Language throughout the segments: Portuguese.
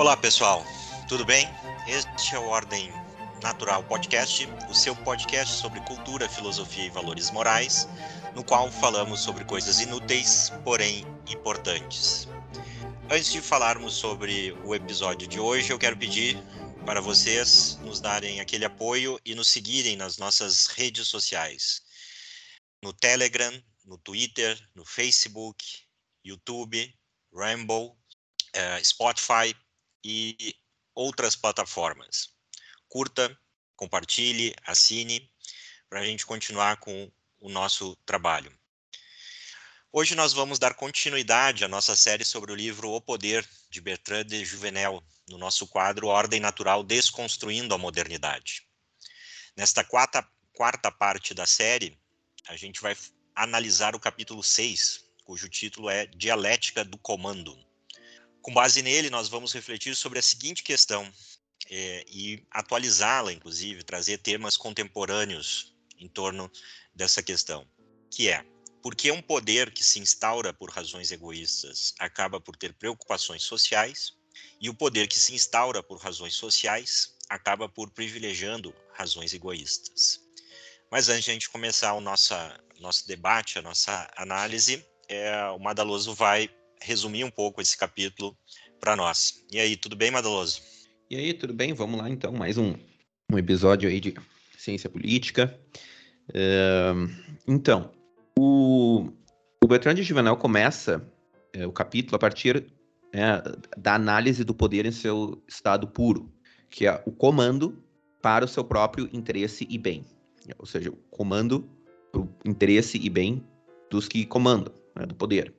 Olá, pessoal. Tudo bem? Este é o Ordem Natural Podcast, o seu podcast sobre cultura, filosofia e valores morais, no qual falamos sobre coisas inúteis, porém importantes. Antes de falarmos sobre o episódio de hoje, eu quero pedir para vocês nos darem aquele apoio e nos seguirem nas nossas redes sociais. No Telegram, no Twitter, no Facebook, YouTube, Ramble, uh, Spotify e outras plataformas. Curta, compartilhe, assine, para a gente continuar com o nosso trabalho. Hoje nós vamos dar continuidade à nossa série sobre o livro O Poder, de Bertrand de Juvenel, no nosso quadro Ordem Natural Desconstruindo a Modernidade. Nesta quarta, quarta parte da série, a gente vai analisar o capítulo 6, cujo título é Dialética do Comando. Com base nele, nós vamos refletir sobre a seguinte questão é, e atualizá-la, inclusive, trazer temas contemporâneos em torno dessa questão, que é por que um poder que se instaura por razões egoístas acaba por ter preocupações sociais e o poder que se instaura por razões sociais acaba por privilegiando razões egoístas. Mas antes de a gente começar o nossa, nosso debate, a nossa análise, é, o Madaloso vai resumir um pouco esse capítulo para nós. E aí, tudo bem, Madaloso? E aí, tudo bem? Vamos lá então, mais um, um episódio aí de ciência política. Uh, então, o, o Bertrand de Juvenal começa é, o capítulo a partir é, da análise do poder em seu estado puro, que é o comando para o seu próprio interesse e bem. Ou seja, o comando para o interesse e bem dos que comandam, né, do poder.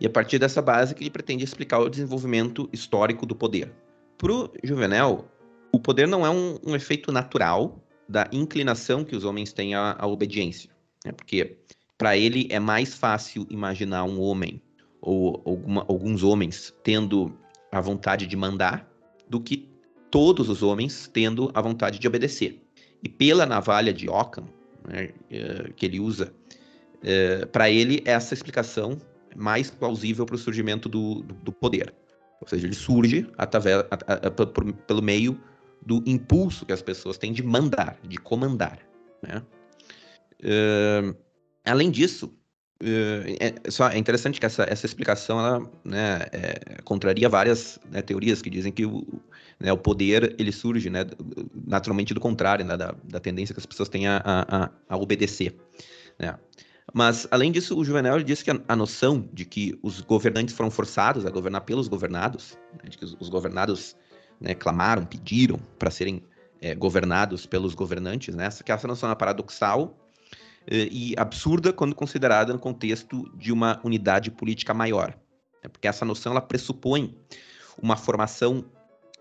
E a partir dessa base que ele pretende explicar o desenvolvimento histórico do poder. Para o Juvenel, o poder não é um, um, efeito natural da inclinação que os homens têm à, à obediência. Né? Porque para ele é mais fácil imaginar um homem ou alguma, alguns homens tendo a vontade de mandar do que todos os homens tendo a vontade de obedecer. E pela navalha de Ockham, né, eh, que ele usa, eh, para ele essa explicação mais plausível para o surgimento do, do, do, poder. Ou seja, ele surge através, a, a, a, por, pelo meio do impulso que as pessoas têm de mandar, de comandar. Né? Uh, além disso, uh, é, só, é interessante que essa, essa explicação ela, né, é, contraria várias né, teorias que dizem que o, né, o poder ele surge né, naturalmente do contrário, né, da, da tendência que as pessoas têm a, a, a obedecer. Né? Mas, além disso, o Juvenal disse que a, a, noção de que os governantes foram forçados a governar pelos governados, né, de que os, os governados né, clamaram, pediram para serem é, governados pelos governantes, né, que essa noção é paradoxal é, e absurda quando considerada no contexto de uma unidade política maior. Né, porque essa noção ela pressupõe uma formação,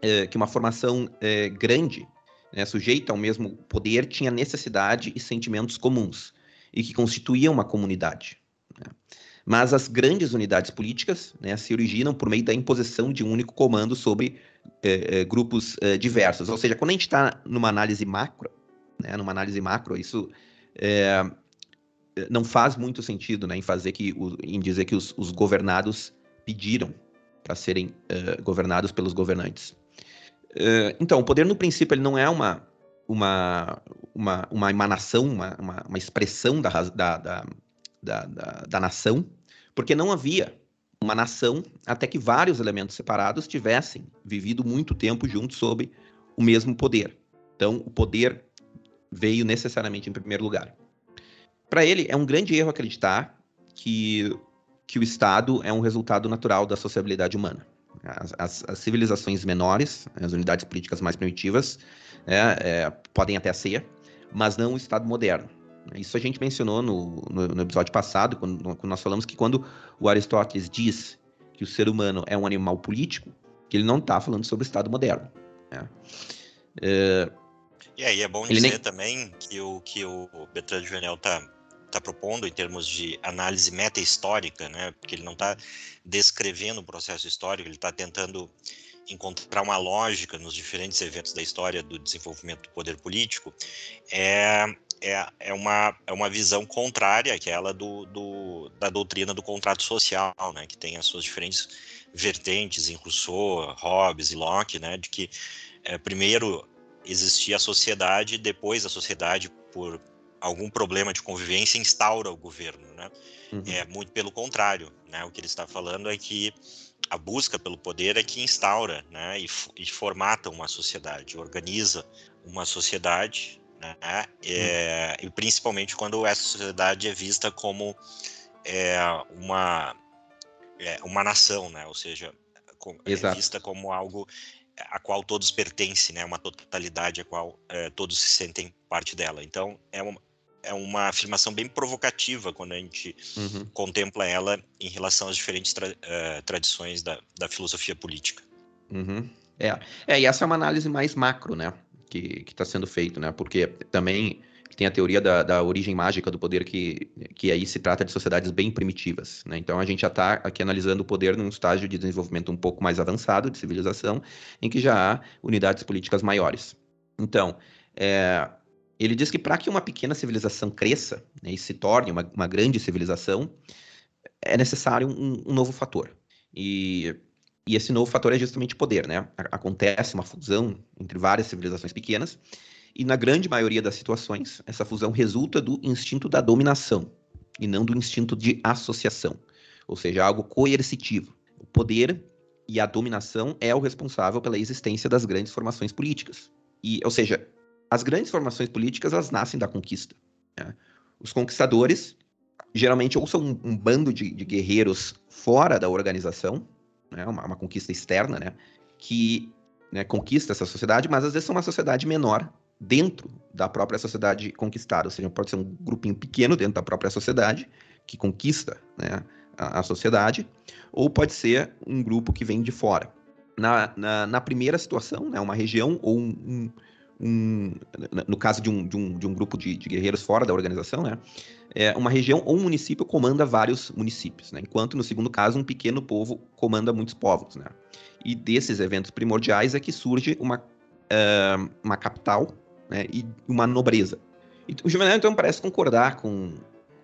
é, que uma formação é, grande, né, sujeita ao mesmo poder, tinha necessidade e sentimentos comuns e que constituíam uma comunidade. Né? Mas as grandes unidades políticas né, se originam por meio da imposição de um único comando sobre eh, eh, grupos eh, diversos. Ou seja, quando a gente está numa análise macro, né, numa análise macro, isso não faz muito sentido né, em fazer que em dizer que os, os governados pediram para serem governados pelos governantes. então, o poder no princípio ele não é uma uma, uma, uma emanação, uma, uma, uma expressão da, da, da, da, da nação, porque não havia uma nação até que vários elementos separados tivessem vivido muito tempo juntos sob o mesmo poder. Então, o poder veio necessariamente em primeiro lugar. Para ele, é um grande erro acreditar que, que o Estado é um resultado natural da sociabilidade humana. As, as, as civilizações menores, as unidades políticas mais primitivas, é, é, podem até ser, mas não o Estado moderno. Isso a gente mencionou no, no, no episódio passado, quando, quando, nós falamos que quando o Aristóteles diz que o ser humano é um animal político, que ele não está falando sobre o Estado moderno. Né? É, e aí é bom dizer nem... também que o que o Bertrand Juvenel está tá propondo em termos de análise meta-histórica, né? porque ele não está descrevendo o processo histórico, ele está tentando encontrar uma lógica nos diferentes eventos da história do desenvolvimento do poder político, é é, é, uma, é uma visão contrária àquela do, do, da doutrina do contrato social, né, que tem as suas diferentes vertentes em Rousseau, Hobbes e Locke, né, de que é, primeiro existia a sociedade, depois a sociedade, por algum problema de convivência, instaura o governo. Né? Uhum. É muito pelo contrário. Né? O que ele está falando é que a busca pelo poder é que instaura né? e, e formata uma sociedade, organiza uma sociedade, né? É, uhum. e principalmente quando essa sociedade é vista como é, uma, é, uma nação, né? ou seja, é vista como algo a qual todos pertencem, né? Uma totalidade a qual é, todos se sentem parte dela. Então é uma, é uma afirmação bem provocativa quando a gente uhum. contempla ela em relação às diferentes tra uh, tradições da, da, filosofia política. Uhum. É. é, e essa é uma análise mais macro, né? Que está sendo feito, né? Porque também tem a teoria da, da, origem mágica do poder, que, que aí se trata de sociedades bem primitivas. Né? Então a gente já está aqui analisando o poder num estágio de desenvolvimento um pouco mais avançado de civilização, em que já há unidades políticas maiores. Então, é, ele diz que para que uma pequena civilização cresça né, e se torne uma, uma, grande civilização, é necessário um, um novo fator. E, e, esse novo fator é justamente poder. Né? Acontece uma fusão entre várias civilizações pequenas e na grande maioria das situações, essa fusão resulta do instinto da dominação e não do instinto de associação, ou seja, algo coercitivo. O poder e a dominação é o responsável pela existência das grandes formações políticas. E, ou seja, as grandes formações políticas elas nascem da conquista. Né? Os conquistadores geralmente ou são um, um bando de, de, guerreiros fora da organização, né? uma, uma conquista externa, né? que né, conquista essa sociedade, mas às vezes é uma sociedade menor dentro da própria sociedade conquistada, ou seja, pode ser um grupinho pequeno dentro da própria sociedade que conquista né, a, a, sociedade, ou pode ser um grupo que vem de fora. Na, na, na primeira situação, né, uma região ou um, um, um, no caso de um, de um, de um grupo de, de guerreiros fora da organização, né, é, uma região ou um município comanda vários municípios, né, enquanto no segundo caso um pequeno povo comanda muitos povos. Né. E desses eventos primordiais é que surge uma, uh, uma capital né, e uma nobreza. E o Juvenal, então, parece concordar com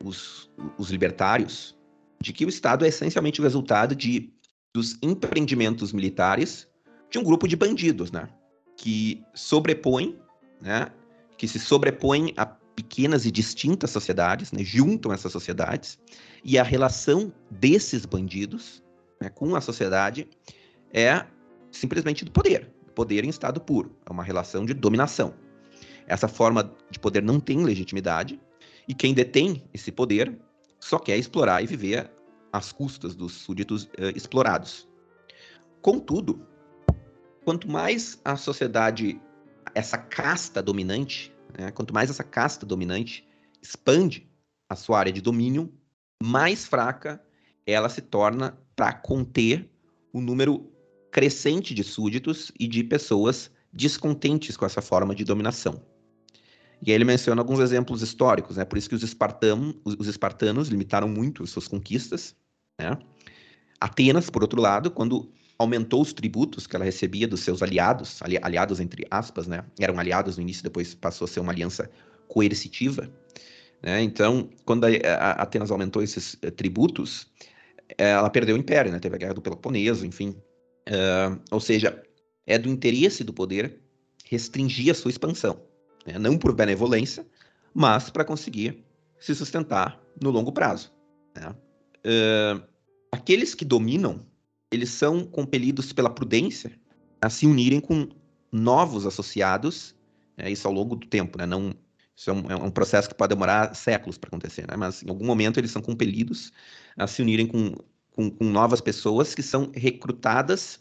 os, os libertários de que o Estado é essencialmente o resultado de, dos empreendimentos militares de um grupo de bandidos, né, que sobrepõem, né, que se sobrepõem a pequenas e distintas sociedades, né, juntam essas sociedades, e a relação desses bandidos né, com a sociedade é simplesmente do poder, poder em estado puro, é uma relação de dominação. Essa forma de poder não tem legitimidade e quem detém esse poder só quer explorar e viver às custas dos súditos uh, explorados. Contudo, quanto mais a sociedade, essa casta dominante, né, quanto mais essa casta dominante expande a sua área de domínio, mais fraca ela se torna para conter o número crescente de súditos e de pessoas descontentes com essa forma de dominação. E aí ele menciona alguns exemplos históricos, né? Por isso que os, espartanos, os espartanos limitaram muito suas conquistas, né? Atenas, por outro lado, quando aumentou os tributos que ela recebia dos seus aliados, ali, aliados entre aspas, né? Eram aliados no início, depois passou a ser uma aliança coercitiva, né? Então, quando a, a Atenas aumentou esses uh, tributos, ela perdeu o império, né? Teve a guerra do Peloponeso, enfim. Uh, ou seja, é do interesse do poder restringir a sua expansão né? não por benevolência, mas para conseguir se sustentar no longo prazo. Né? Uh, aqueles que dominam, eles são compelidos pela prudência a se unirem com novos associados, né? isso ao longo do tempo, né? não, isso é um, é um, processo que pode demorar séculos para acontecer, né? mas em algum momento eles são compelidos a se unirem com, com, com novas pessoas que são recrutadas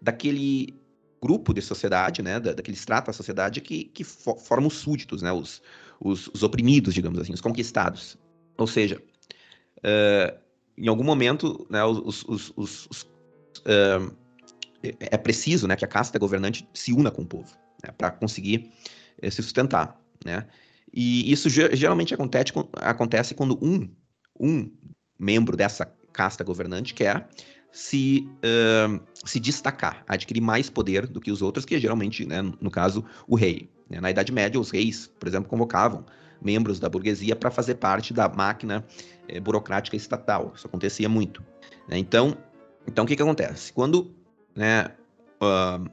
daquele grupo de sociedade, né, da, daquele extrato da sociedade que, que for, forma os súditos, né, os, os, os, oprimidos, digamos assim, os conquistados. Ou seja, uh, em algum momento, né, os, os, os uh, é preciso, né, que a casta governante se una com o povo, né, para conseguir uh, se sustentar, né. E isso geralmente acontece, acontece quando um, um membro dessa casta governante quer se, uh, se destacar, adquirir mais poder do que os outros, que é geralmente, né, no caso, o rei. Né? Na Idade Média, os reis, por exemplo, convocavam membros da burguesia para fazer parte da máquina é, burocrática estatal. Isso acontecia muito. Né? Então, então, o que, que acontece? Quando né, uh,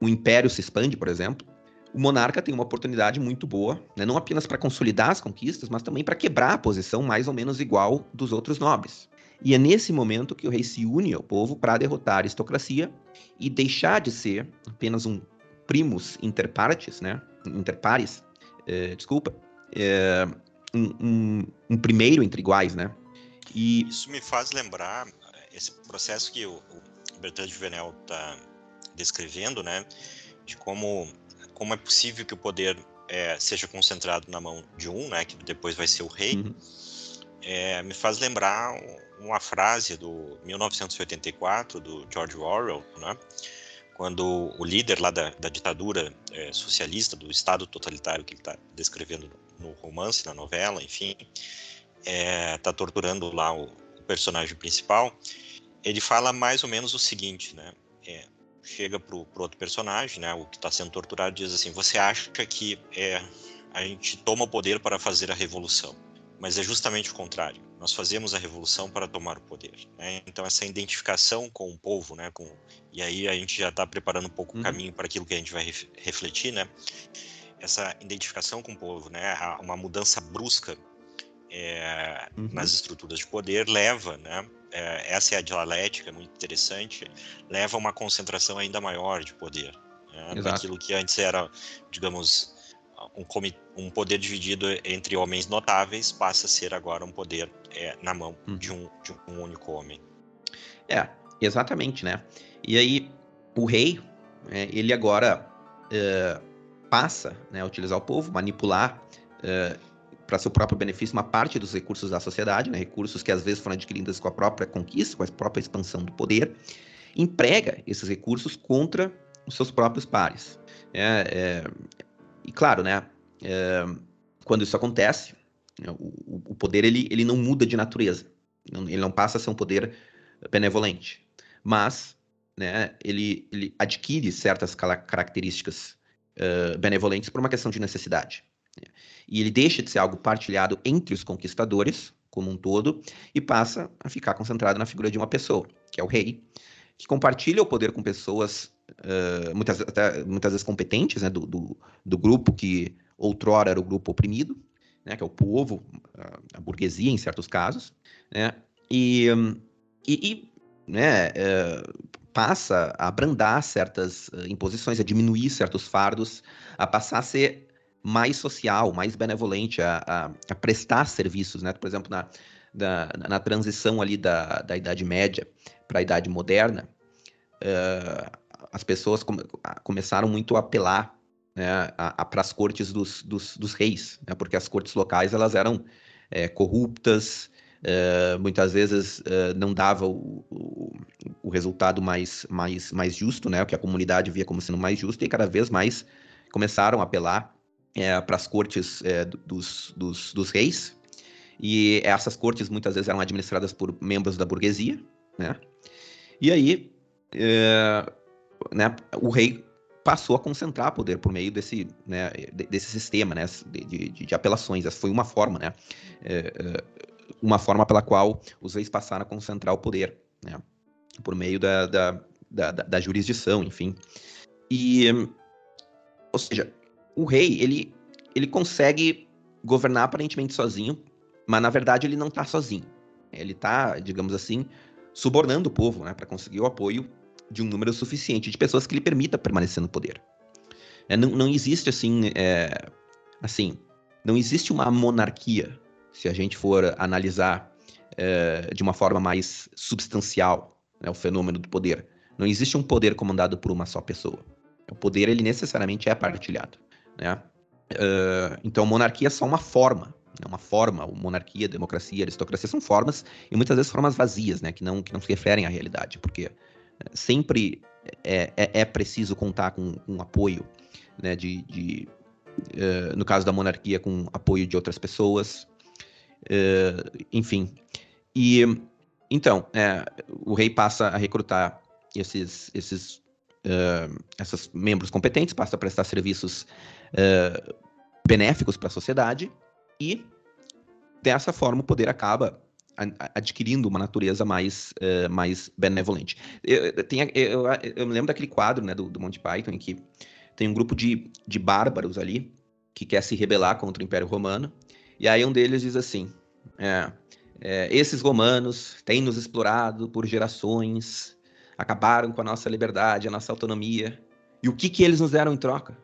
o império se expande, por exemplo, o monarca tem uma oportunidade muito boa, né, não apenas para consolidar as conquistas, mas também para quebrar a posição mais ou menos igual dos outros nobres. E é nesse momento que o rei se une ao povo para derrotar a aristocracia e deixar de ser apenas um primus inter partes, né, inter pares, é, desculpa, é, um, um, um, primeiro entre iguais, né? E isso me faz lembrar esse processo que o, o Bertrand Juvenel está descrevendo, né, de como como é possível que o poder é, seja concentrado na mão de um, né, que depois vai ser o rei, uhum. é, me faz lembrar uma frase do 1984 do George Orwell, né, quando o líder lá da, da ditadura é, socialista, do Estado totalitário que ele está descrevendo no romance, na novela, enfim, está é, torturando lá o, o, personagem principal, ele fala mais ou menos o seguinte, né? É, chega pro, pro outro personagem, né, o que está sendo torturado, diz assim: Você acha que é, a gente toma o poder para fazer a revolução? Mas é justamente o contrário. Nós fazemos a revolução para tomar o poder. Né? Então essa identificação com o povo, né, com e aí a gente já está preparando um pouco uhum. o caminho para aquilo que a gente vai refletir, né? Essa identificação com o povo, né, uma mudança brusca é, uhum. nas estruturas de poder leva, né, é, essa é a dialética, muito interessante, leva a uma concentração ainda maior de poder. Né? Daquilo que antes era, digamos, um, um, poder dividido entre homens notáveis, passa a ser agora um poder é, na mão hum. de, um, de um único homem. É, exatamente, né? E aí, o rei, é, ele agora é, passa né, a utilizar o povo, manipular é, para seu próprio benefício uma parte dos recursos da sociedade, né, recursos que às vezes foram adquiridos com a própria conquista, com a própria expansão do poder, emprega esses recursos contra os seus próprios pares. É, é, e claro, né, é, quando isso acontece, né, o, o, poder ele, ele não muda de natureza, ele não passa a ser um poder benevolente, mas né, ele, ele adquire certas características uh, benevolentes por uma questão de necessidade. E ele deixa de ser algo partilhado entre os conquistadores, como um todo, e passa a ficar concentrado na figura de uma pessoa, que é o rei, que compartilha o poder com pessoas uh, muitas, até, muitas vezes competentes, né, do, do, do, grupo que outrora era o grupo oprimido, né, que é o povo, a burguesia em certos casos, né, e, e, e né, uh, passa a abrandar certas imposições, a diminuir certos fardos, a passar a ser mais social, mais benevolente a, a, a prestar serviços, né? Por exemplo, na, na, na transição ali da, da Idade Média para a Idade Moderna, uh, as pessoas começaram muito a apelar né, para as cortes dos, dos, dos reis, né? porque as cortes locais elas eram é, corruptas, uh, muitas vezes uh, não dava o, o, o, resultado mais, mais, mais justo, né? o que a comunidade via como sendo mais justo, e cada vez mais começaram a apelar é, para as cortes é, dos, dos, dos, reis. E essas cortes muitas vezes eram administradas por membros da burguesia, né? E aí, é, né, o rei passou a concentrar poder por meio desse, né, desse sistema, né, de, de, de apelações. Essa foi uma forma, né, é, é, uma forma pela qual os reis passaram a concentrar o poder, né, por meio da, da, da, da jurisdição, enfim. E, ou seja, o rei, ele, ele consegue governar aparentemente sozinho, mas na verdade ele não está sozinho. Ele está, digamos assim, subornando o povo, né, para conseguir o apoio de um número suficiente de pessoas que lhe permita permanecer no poder. É, não, não existe assim, é, assim, não existe uma monarquia, se a gente for analisar é, de uma forma mais substancial né, o fenômeno do poder. Não existe um poder comandado por uma só pessoa. O poder ele necessariamente é partilhado. Né? Uh, então, monarquia é só uma forma, é uma forma, monarquia, democracia, aristocracia são formas, e muitas vezes formas vazias, né, que não, que não se referem à realidade, porque eh, sempre é, é, é preciso contar com um apoio, né, de, de uh, no caso da monarquia, com apoio de outras pessoas, uh, enfim. E, então, é, o rei passa a recrutar esses, esses uh, esses membros competentes, passa a prestar serviços uh, benéficos para a sociedade e dessa forma o poder acaba adquirindo uma natureza mais, uh, mais benevolente. Eu, eu, eu, eu, me lembro daquele quadro né, do, do Monty Python em que tem um grupo de, de bárbaros ali que quer se rebelar contra o Império Romano e aí um deles diz assim, é, é, esses romanos têm nos explorado por gerações, acabaram com a nossa liberdade, a nossa autonomia. E o que, que eles nos deram em troca?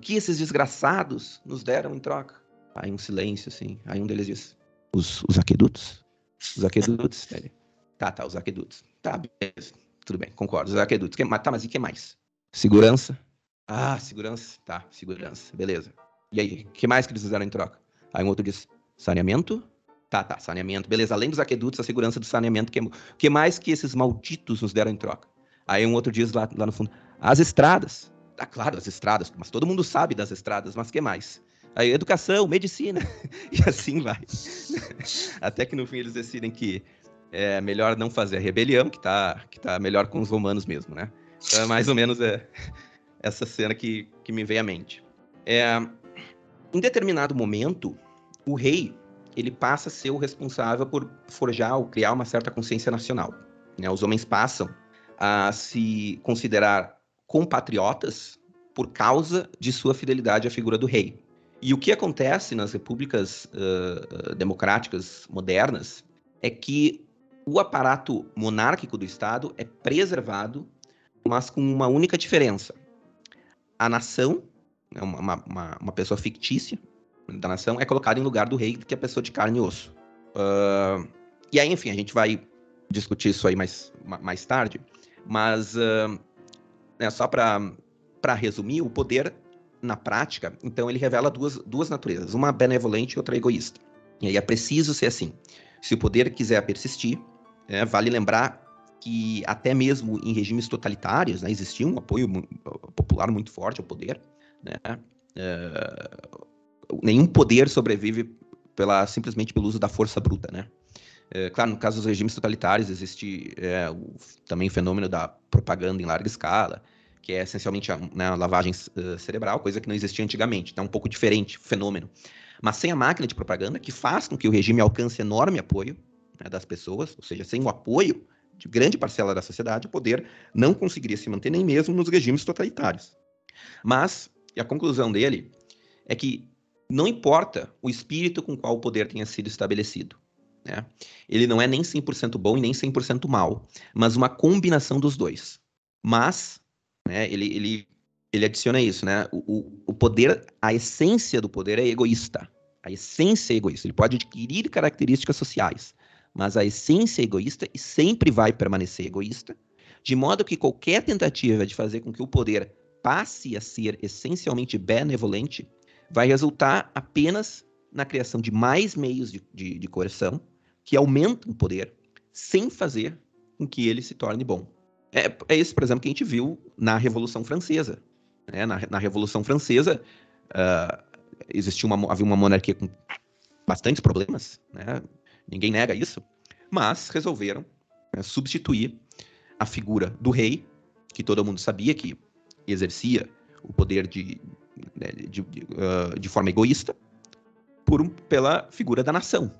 Que esses desgraçados nos deram em troca? Aí um silêncio, assim. Aí um deles diz: Os, os aquedutos? Os aquedutos? Ele, tá, tá, os aquedutos. Tá, beleza. Tudo bem, concordo. Os aquedutos. Que, tá, mas e que mais? Segurança? Ah, segurança. Tá, segurança. Beleza. E aí, que mais que eles fizeram em troca? Aí um outro diz: saneamento? Tá, tá, saneamento. Beleza, além dos aquedutos, a segurança do saneamento. Que, que mais que esses malditos nos deram em troca? Aí um outro diz lá, lá no fundo, as estradas. Tá claro, as estradas, mas todo mundo sabe das estradas, mas que mais? Aí educação, medicina, e assim vai. Até que no fim eles decidem que é melhor não fazer a rebelião, que tá, que tá melhor com os romanos mesmo, né? É mais ou menos é, essa cena que, que me veio à mente. É, em determinado momento, o rei ele passa a ser o responsável por forjar ou criar uma certa consciência nacional. Né? Os homens passam a se considerar compatriotas por causa de sua fidelidade à figura do rei. E o que acontece nas repúblicas uh, democráticas modernas é que o aparato monárquico do Estado é preservado, mas com uma única diferença. A nação, né, uma, uma, uma pessoa fictícia, da nação é colocado em lugar do rei, que é a pessoa de carne e osso. Uh, e aí, enfim, a gente vai discutir isso aí mais, mais tarde, mas uh, né, só para resumir, o poder, na prática, então ele revela duas, duas naturezas, uma benevolente e outra egoísta. E aí é preciso ser assim. Se o poder quiser persistir, é, vale lembrar que até mesmo em regimes totalitários né, existia um apoio popular muito forte ao poder. Né? É, nenhum poder sobrevive pela, simplesmente pelo uso da força bruta, né? É, claro, no caso dos regimes totalitários, existe é, o, também o fenômeno da propaganda em larga escala, que é essencialmente a, né, a lavagem uh, cerebral, coisa que não existia antigamente. Então, é um pouco diferente o fenômeno. Mas sem a máquina de propaganda, que faz com que o regime alcance enorme apoio né, das pessoas, ou seja, sem o apoio de grande parcela da sociedade, o poder não conseguiria se manter nem mesmo nos regimes totalitários. Mas, a conclusão dele é que não importa o espírito com qual o poder tenha sido estabelecido. Né? Ele não é nem 100% bom e nem 100% mal, mas uma combinação dos dois. Mas, né, ele, ele, ele adiciona isso, né? O, o poder, a essência do poder é egoísta. A essência é egoísta. Ele pode adquirir características sociais, mas a essência é egoísta e sempre vai permanecer egoísta, de modo que qualquer tentativa de fazer com que o poder passe a ser essencialmente benevolente vai resultar apenas na criação de mais meios de, de, de coerção que aumentam o poder sem fazer com que ele se torne bom. É, é por exemplo, que a gente viu na Revolução Francesa. Né? Na, na, Revolução Francesa, uh, existia uma, havia uma monarquia com bastantes problemas, né? ninguém nega isso, mas resolveram né, substituir a figura do rei, que todo mundo sabia que exercia o poder de, né, de, de, uh, de, forma egoísta por pela figura da nação,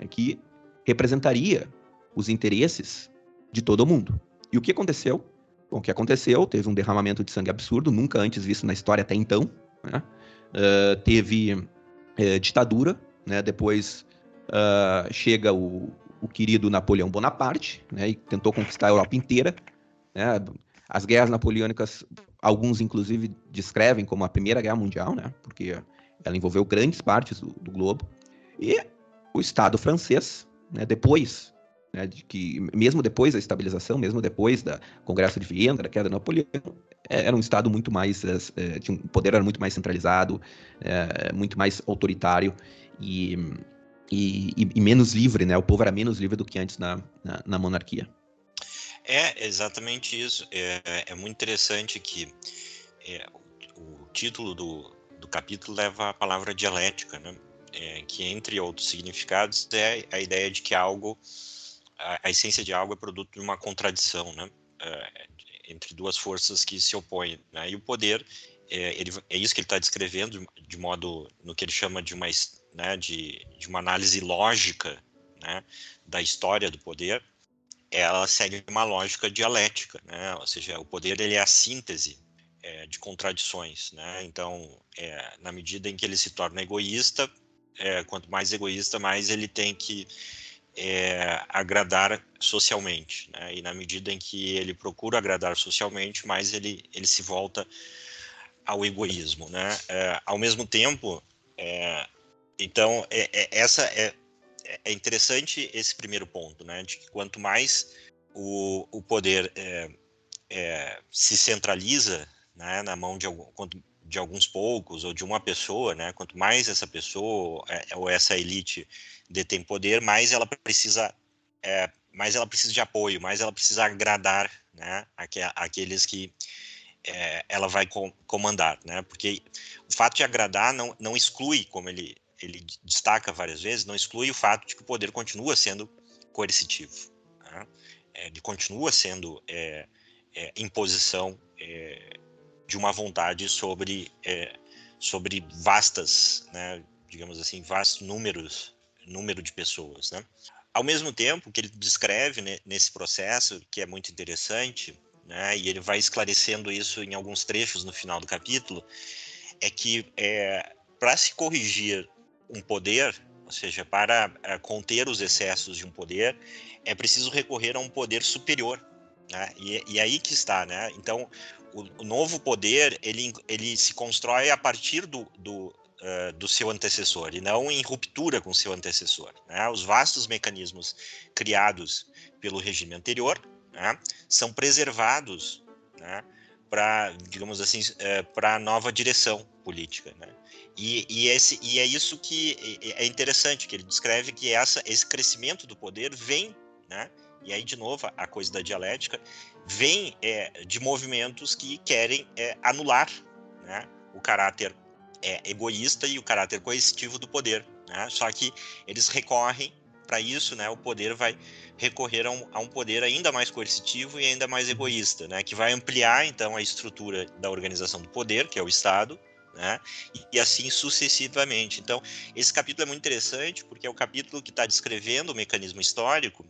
né, que representaria os interesses de todo mundo. E o que aconteceu? Bom, o que aconteceu? Teve um derramamento de sangue absurdo, nunca antes visto na história até então. Né? Uh, teve uh, ditadura, né? depois uh, chega o, o, querido Napoleão Bonaparte, né? e tentou conquistar a Europa inteira. Né? As guerras napoleônicas Alguns, inclusive, descrevem como a Primeira Guerra Mundial, né? Porque ela envolveu grandes partes do, do globo. E o Estado francês, né, depois, né, de que, mesmo depois da estabilização, mesmo depois da Congresso de Viena, da queda Napoleão, é, era um Estado muito mais, é, tinha um poder era muito mais centralizado, é, muito mais autoritário e, e, e, menos livre, né? O povo era menos livre do que antes na, na, na monarquia. É exatamente isso. É, é muito interessante que é, o, título do, do capítulo leva a palavra dialética, né? É, que entre outros significados é a ideia de que algo, a, a, essência de algo é produto de uma contradição, né? É, entre duas forças que se opõem. Né? E o poder, é, ele, é isso que ele está descrevendo de modo, no que ele chama de uma, né, de, de uma análise lógica né, da história do poder, ela segue uma lógica dialética, né? ou seja, o poder ele é a síntese é, de contradições. Né? Então, é, na medida em que ele se torna egoísta, é, quanto mais egoísta, mais ele tem que é, agradar socialmente, né? E na medida em que ele procura agradar socialmente, mais ele, ele se volta ao egoísmo, né? É, ao mesmo tempo, é, então é, é, essa é, é interessante esse primeiro ponto, né? De que quanto mais o, o poder se centraliza né, na mão de, quanto, de alguns poucos ou de uma pessoa, né? Quanto mais essa pessoa ou essa elite detém poder, mais ela precisa, é, mais ela precisa de apoio, mais ela precisa agradar, né, aqueles que é, ela vai comandar, né, porque o fato de agradar não, não exclui, como ele, ele destaca várias vezes, não exclui o fato de que o poder continua sendo coercitivo, né? É, ele continua sendo é, é, imposição é, de uma vontade sobre sobre vastas, né, digamos assim, vastos números número de pessoas, né? Ao mesmo tempo que ele descreve né, nesse processo, que é muito interessante, né, e ele vai esclarecendo isso em alguns trechos no final do capítulo, é que é, para se corrigir um poder, ou seja, para é, conter os excessos de um poder, é preciso recorrer a um poder superior. Né? E, e aí que está, né? Então, o, o, novo poder ele, ele se constrói a partir do, do, uh, do seu antecessor e não em ruptura com seu antecessor. Né? Os vastos mecanismos criados pelo regime anterior né, são preservados né, para, digamos assim, uh, eh, para a nova direção política. Né? E, e, esse, e é isso que é interessante, que ele descreve que essa, esse crescimento do poder vem, né, e aí de novo a coisa da dialética, vem é, de movimentos que querem é, anular né, o caráter é, egoísta e o caráter coercitivo do poder. Né? Só que eles recorrem para isso, né? O poder vai recorrer a um, a um, poder ainda mais coercitivo e ainda mais egoísta, né? Que vai ampliar então a estrutura da organização do poder, que é o Estado, né? E, e assim sucessivamente. Então, esse capítulo é muito interessante porque é o capítulo que está descrevendo o mecanismo histórico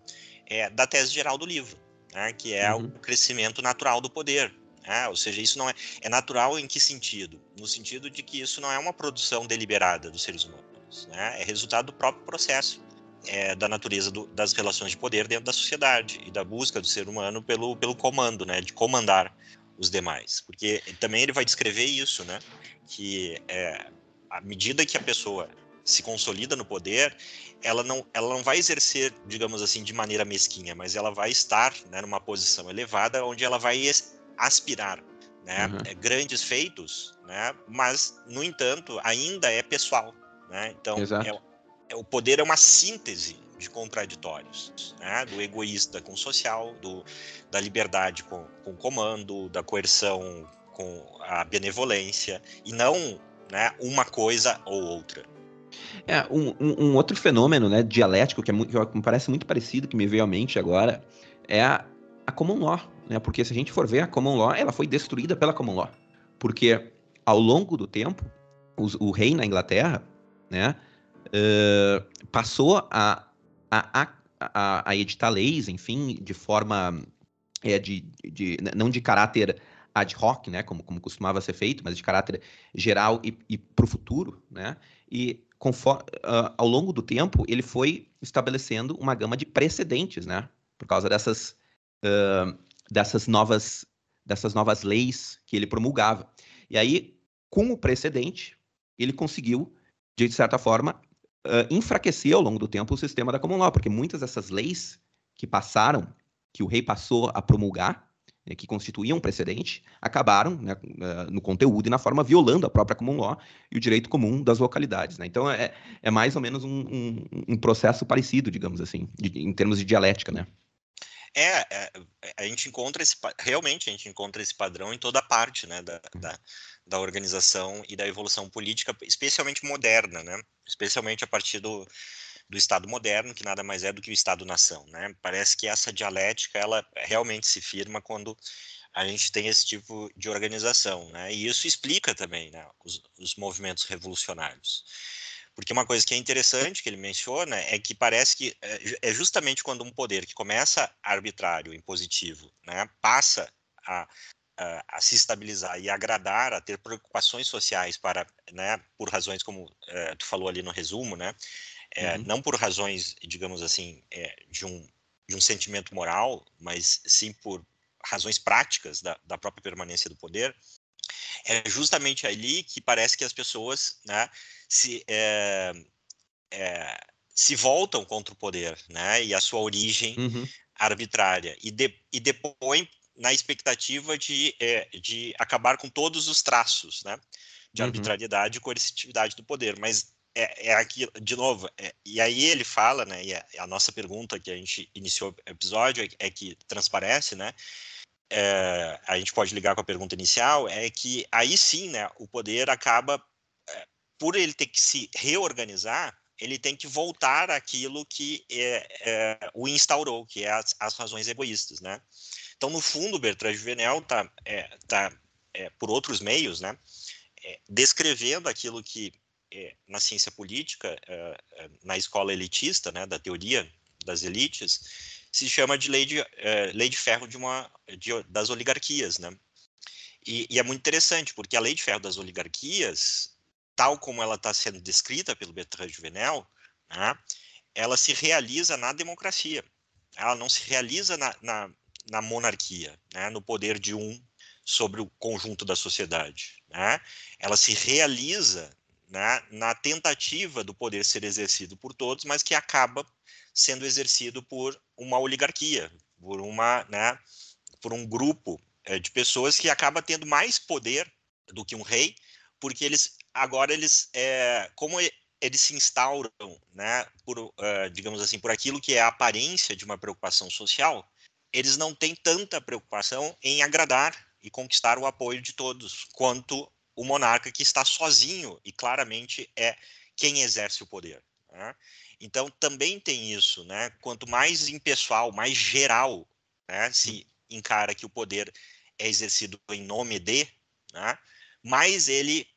é, da tese geral do livro, né? Que é uhum. o crescimento natural do poder, é, ou seja, isso não é, é natural em que sentido? No sentido de que isso não é uma produção deliberada dos seres humanos, né? é resultado do próprio processo é, da natureza do, das relações de poder dentro da sociedade e da busca do ser humano pelo, pelo comando, né? de comandar os demais. Porque também ele vai descrever isso, né? que é, à medida que a pessoa se consolida no poder, ela não, ela não vai exercer, digamos assim, de maneira mesquinha, mas ela vai estar né, numa posição elevada onde ela vai aspirar né, uhum. Grandes feitos, né, mas, no entanto, ainda é pessoal. Né? Então, é, é, o poder é uma síntese de contraditórios, né? do egoísta com o social, do, da liberdade com, com o comando, da coerção com a benevolência, e não né, uma coisa ou outra. É, um, um, um outro fenômeno né, dialético que, é muito, que me parece muito parecido, que me veio à mente agora, é a, a common law, né? Porque se a gente for ver a common law, ela foi destruída pela common law, porque ao longo do tempo os, o rei na Inglaterra, né, uh, passou a, a, a, a, editar leis, enfim, de forma é, de, de, não de caráter ad hoc, né, como, como costumava ser feito, mas de caráter geral e, e para o futuro, né, e conforme, uh, ao longo do tempo ele foi estabelecendo uma gama de precedentes, né, por causa dessas uh, dessas novas, dessas novas leis que ele promulgava. E aí, com o precedente, ele conseguiu, de certa forma, uh, enfraquecer ao longo do tempo o sistema da common law, porque muitas dessas leis que passaram, que o rei passou a promulgar, que constituíam um precedente, acabaram né, uh, no conteúdo e na forma violando a própria common law e o direito comum das localidades. Né? Então é, é mais ou menos um, um, um processo parecido, digamos assim, de, em termos de dialética, né? É, é, a gente encontra esse realmente a gente encontra esse padrão em toda parte, né, da, da, da, organização e da evolução política, especialmente moderna, né, especialmente a partir do, do Estado moderno, que nada mais é do que o Estado-nação. Né? Parece que essa dialética ela realmente se firma quando a gente tem esse tipo de organização, né? E isso explica também né, os, os movimentos revolucionários. Porque uma coisa que é interessante que ele menciona é que parece que é, é justamente quando um poder que começa arbitrário, impositivo, né, passa a, a, a, se estabilizar e agradar, a ter preocupações sociais para, né, por razões como é, tu falou ali no resumo, né, é, uhum. não por razões, digamos assim, é, de um de um sentimento moral, mas sim por razões práticas da, da própria permanência do poder, é justamente ali que parece que as pessoas né, se, é, é, se voltam contra o poder né, e a sua origem uhum. arbitrária e, de, e depõem na expectativa de, é, de acabar com todos os traços né, de uhum. arbitrariedade e coercitividade do poder. Mas é, é aqui, de novo, é, e aí ele fala, né, e a, a, nossa pergunta que a gente iniciou o episódio é, é que transparece, né, é, a gente pode ligar com a pergunta inicial, é que aí sim, né, o poder acaba, é, por ele ter que se reorganizar, ele tem que voltar àquilo que é, o instaurou, que é as, as, razões egoístas, né? Então, no fundo, Bertrand Juvenel está, tá, por outros meios, né, descrevendo aquilo que na ciência política, na escola elitista, né, da teoria das elites, se chama de lei de, é, lei de ferro de uma, de, das oligarquias, né? E, e, é muito interessante, porque a lei de ferro das oligarquias, tal como ela está sendo descrita pelo Bertrand Juvenel, né, ela se realiza na democracia. Ela não se realiza na, na, na monarquia, né, no poder de um sobre o conjunto da sociedade. Né? Ela se realiza né, na tentativa do poder ser exercido por todos, mas que acaba sendo exercido por uma oligarquia, por uma, né, por um grupo é, de pessoas que acaba tendo mais poder do que um rei, porque eles agora eles, é, como eles se instauram, né, por, uh, digamos assim, por aquilo que é a aparência de uma preocupação social, eles não têm tanta preocupação em agradar e conquistar o apoio de todos, quanto o monarca que está sozinho e claramente é quem exerce o poder. Né? Então, também tem isso, né? Quanto mais impessoal, mais geral, né, se encara que o poder é exercido em nome de, né, mais ele,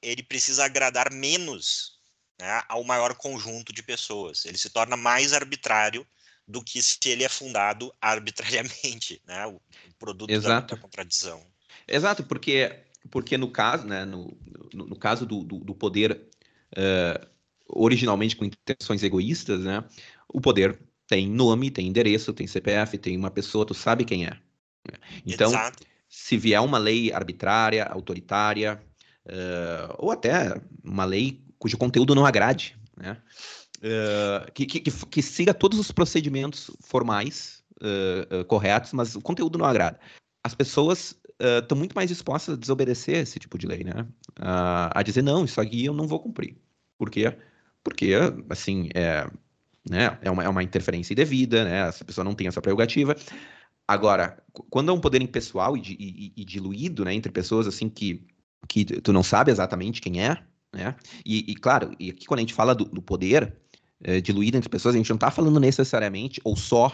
ele precisa agradar menos né, ao maior conjunto de pessoas. Ele se torna mais arbitrário do que se ele é fundado arbitrariamente, né, o produto Exato. da, contradição. Exato, porque, porque no caso, né, no, no, no caso do, do, do poder uh, originalmente com intenções egoístas, né? O poder tem nome, tem endereço, tem CPF, tem uma pessoa, tu sabe quem é. Então, Exato. se vier uma lei arbitrária, autoritária, uh, ou até uma lei cujo conteúdo não agrade, né? Uh, que, que, que, siga todos os procedimentos formais corretos, mas o conteúdo não agrada. As pessoas estão muito mais dispostas a desobedecer esse tipo de lei, né? a dizer, não, isso aqui eu não vou cumprir. Por quê? porque, assim, é, né, é, uma, é uma interferência indevida, né, essa pessoa não tem essa prerrogativa. Agora, quando é um poder impessoal e, e, e, diluído, né, entre pessoas, assim, que, que tu não sabe exatamente quem é, né, e, e claro, e aqui quando a gente fala do, do poder é, diluído entre pessoas, a gente não está falando necessariamente ou só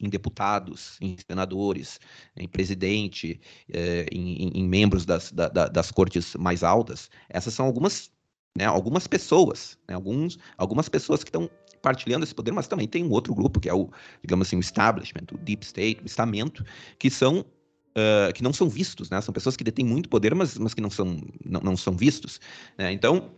em deputados, em senadores, em presidente, é, em, em, membros das, da, das cortes mais altas. Essas são algumas né, algumas pessoas, né, alguns, algumas pessoas que estão partilhando esse poder, mas também tem um outro grupo, que é o, digamos assim, o establishment, o deep state, o estamento, que são uh, que não são vistos, né? São pessoas que detêm muito poder, mas, mas que não são, não, não são vistos. Né? Então,